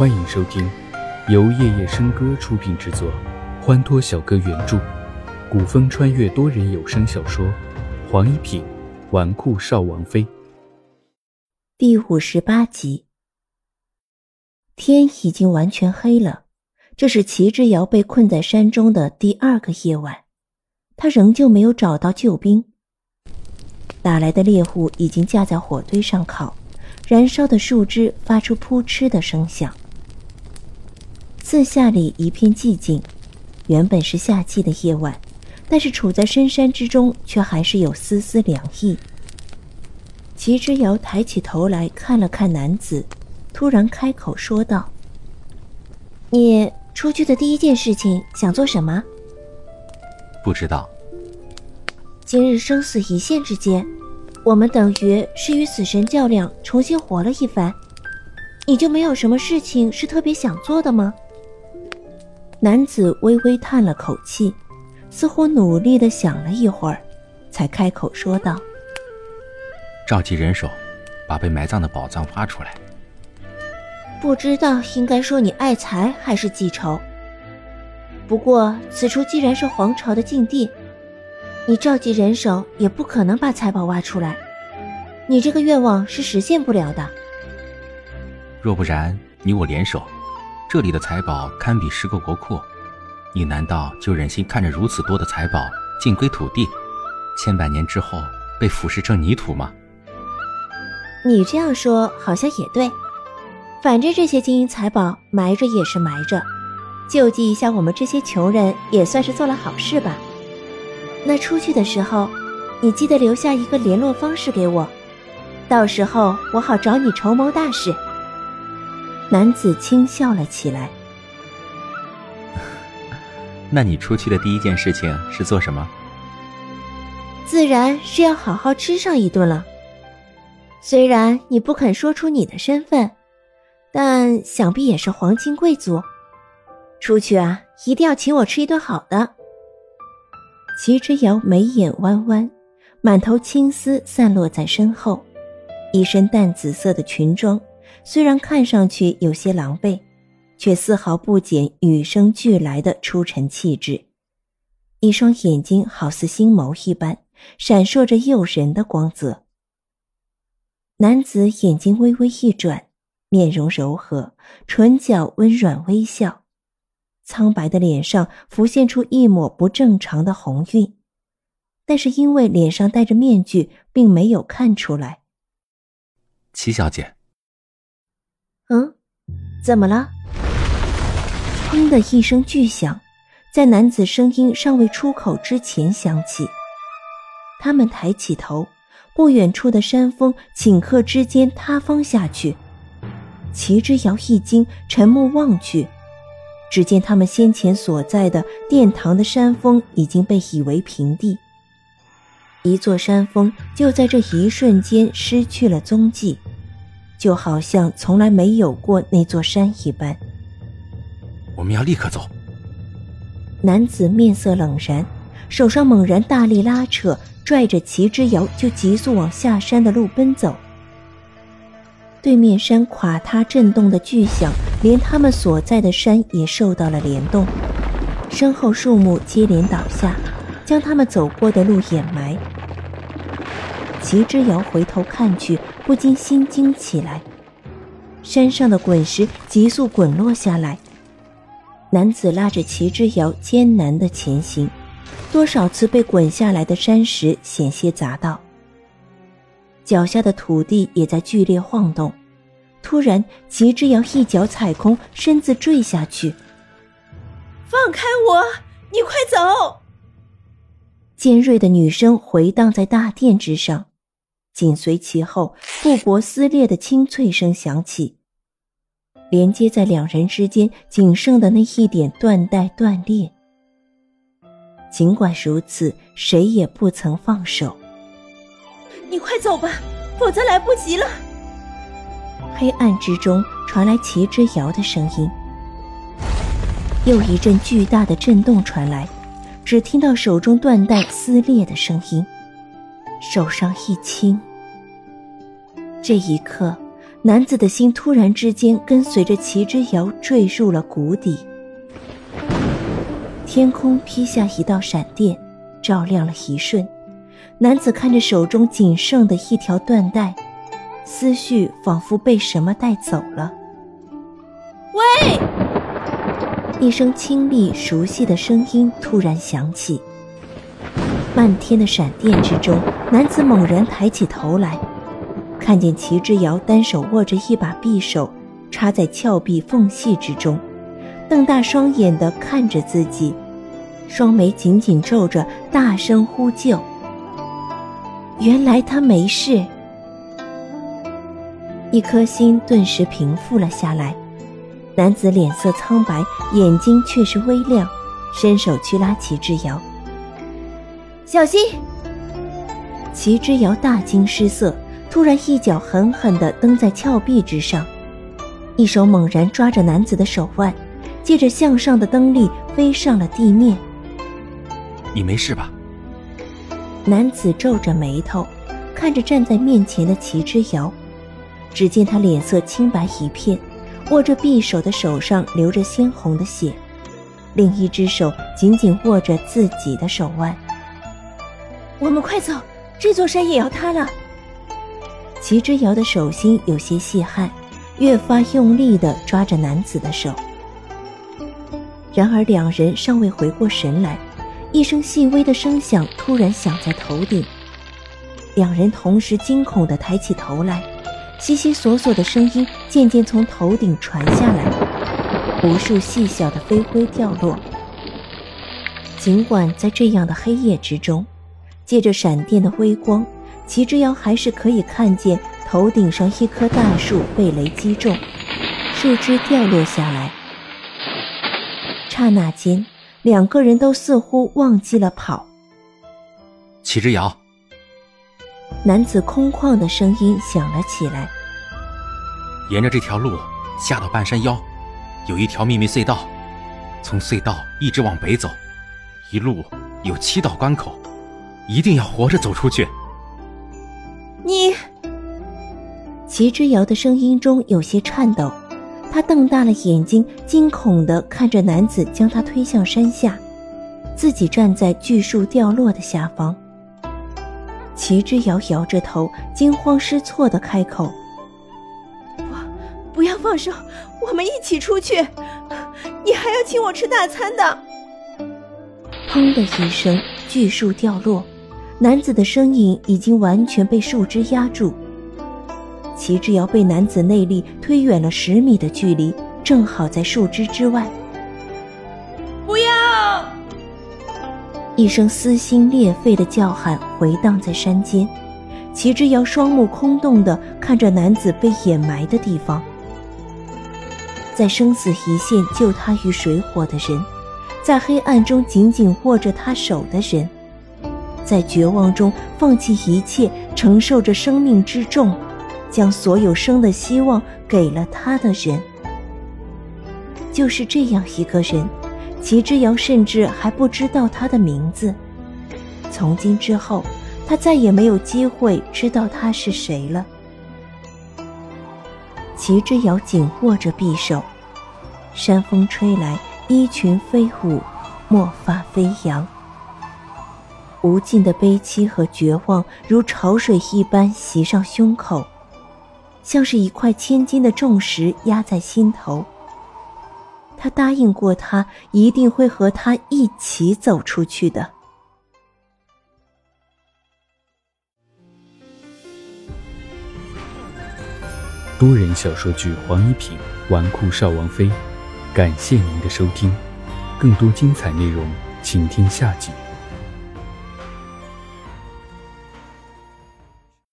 欢迎收听由夜夜笙歌出品制作，欢脱小哥原著，古风穿越多人有声小说《黄一品纨绔少王妃》第五十八集。天已经完全黑了，这是齐之遥被困在山中的第二个夜晚，他仍旧没有找到救兵。打来的猎户已经架在火堆上烤，燃烧的树枝发出扑哧的声响。四下里一片寂静，原本是夏季的夜晚，但是处在深山之中，却还是有丝丝凉意。齐之遥抬起头来看了看男子，突然开口说道：“你出去的第一件事情想做什么？”“不知道。”今日生死一线之间，我们等于是与死神较量，重新活了一番。你就没有什么事情是特别想做的吗？男子微微叹了口气，似乎努力的想了一会儿，才开口说道：“召集人手，把被埋葬的宝藏挖出来。”不知道应该说你爱财还是记仇。不过此处既然是皇朝的禁地。你召集人手也不可能把财宝挖出来，你这个愿望是实现不了的。若不然，你我联手，这里的财宝堪比十个国库，你难道就忍心看着如此多的财宝尽归土地，千百年之后被腐蚀成泥土吗？你这样说好像也对，反正这些金银财宝埋着也是埋着，救济一下我们这些穷人也算是做了好事吧。那出去的时候，你记得留下一个联络方式给我，到时候我好找你筹谋大事。男子轻笑了起来。那你出去的第一件事情是做什么？自然是要好好吃上一顿了。虽然你不肯说出你的身份，但想必也是皇亲贵族。出去啊，一定要请我吃一顿好的。齐之遥眉眼弯弯，满头青丝散落在身后，一身淡紫色的裙装，虽然看上去有些狼狈，却丝毫不减与生俱来的出尘气质。一双眼睛好似星眸一般，闪烁着诱人的光泽。男子眼睛微微一转，面容柔和，唇角温软微笑。苍白的脸上浮现出一抹不正常的红晕，但是因为脸上戴着面具，并没有看出来。齐小姐，嗯，怎么了？砰的一声巨响，在男子声音尚未出口之前响起。他们抬起头，不远处的山峰顷刻之间塌方下去。齐之遥一惊，沉目望去。只见他们先前所在的殿堂的山峰已经被夷为平地，一座山峰就在这一瞬间失去了踪迹，就好像从来没有过那座山一般。我们要立刻走。男子面色冷然，手上猛然大力拉扯，拽着齐之遥就急速往下山的路奔走。对面山垮塌震动的巨响。连他们所在的山也受到了联动，身后树木接连倒下，将他们走过的路掩埋。齐之遥回头看去，不禁心惊起来。山上的滚石急速滚落下来，男子拉着齐之遥艰难的前行，多少次被滚下来的山石险些砸到，脚下的土地也在剧烈晃动。突然，齐之遥一脚踩空，身子坠下去。放开我！你快走！尖锐的女声回荡在大殿之上，紧随其后，布帛撕裂的清脆声响起。连接在两人之间仅剩的那一点缎带断裂。尽管如此，谁也不曾放手。你快走吧，否则来不及了。黑暗之中传来齐之遥的声音，又一阵巨大的震动传来，只听到手中缎带撕裂的声音，手上一轻。这一刻，男子的心突然之间跟随着齐之遥坠入了谷底。天空劈下一道闪电，照亮了一瞬。男子看着手中仅剩的一条缎带，思绪仿佛被什么带走了。喂！一声清丽熟悉的声音突然响起。漫天的闪电之中，男子猛然抬起头来，看见齐之遥单手握着一把匕首，插在峭壁缝隙之中，瞪大双眼的看着自己，双眉紧紧皱着，大声呼救。原来他没事，一颗心顿时平复了下来。男子脸色苍白，眼睛却是微亮，伸手去拉齐之遥。小心！齐之遥大惊失色，突然一脚狠狠地蹬在峭壁之上，一手猛然抓着男子的手腕，借着向上的蹬力飞上了地面。你没事吧？男子皱着眉头，看着站在面前的齐之遥，只见他脸色清白一片，握着匕首的手上流着鲜红的血，另一只手紧紧握着自己的手腕。我们快走，这座山也要塌了。齐之遥的手心有些细汗，越发用力地抓着男子的手。然而两人尚未回过神来。一声细微的声响突然响在头顶，两人同时惊恐地抬起头来，悉悉索索的声音渐渐从头顶传下来，无数细小的飞灰掉落。尽管在这样的黑夜之中，借着闪电的微光，齐之遥还是可以看见头顶上一棵大树被雷击中，树枝掉落下来，刹那间。两个人都似乎忘记了跑。齐之遥，男子空旷的声音响了起来。沿着这条路下到半山腰，有一条秘密隧道，从隧道一直往北走，一路有七道关口，一定要活着走出去。齐之遥的声音中有些颤抖。他瞪大了眼睛，惊恐地看着男子将他推向山下，自己站在巨树掉落的下方。齐之遥摇着头，惊慌失措地开口：“不，不要放手，我们一起出去。你还要请我吃大餐的。”砰的一声，巨树掉落，男子的身影已经完全被树枝压住。齐之遥被男子内力推远了十米的距离，正好在树枝之外。不要！一声撕心裂肺的叫喊回荡在山间。齐之遥双目空洞地看着男子被掩埋的地方，在生死一线救他于水火的人，在黑暗中紧紧握着他手的人，在绝望中放弃一切承受着生命之重。将所有生的希望给了他的人，就是这样一个人。齐之遥甚至还不知道他的名字。从今之后，他再也没有机会知道他是谁了。齐之遥紧握着匕首，山风吹来，衣裙飞舞，墨发飞扬。无尽的悲戚和绝望如潮水一般袭上胸口。像是一块千斤的重石压在心头。他答应过他，一定会和他一起走出去的。多人小说剧《黄一品纨绔少王妃》，感谢您的收听，更多精彩内容，请听下集。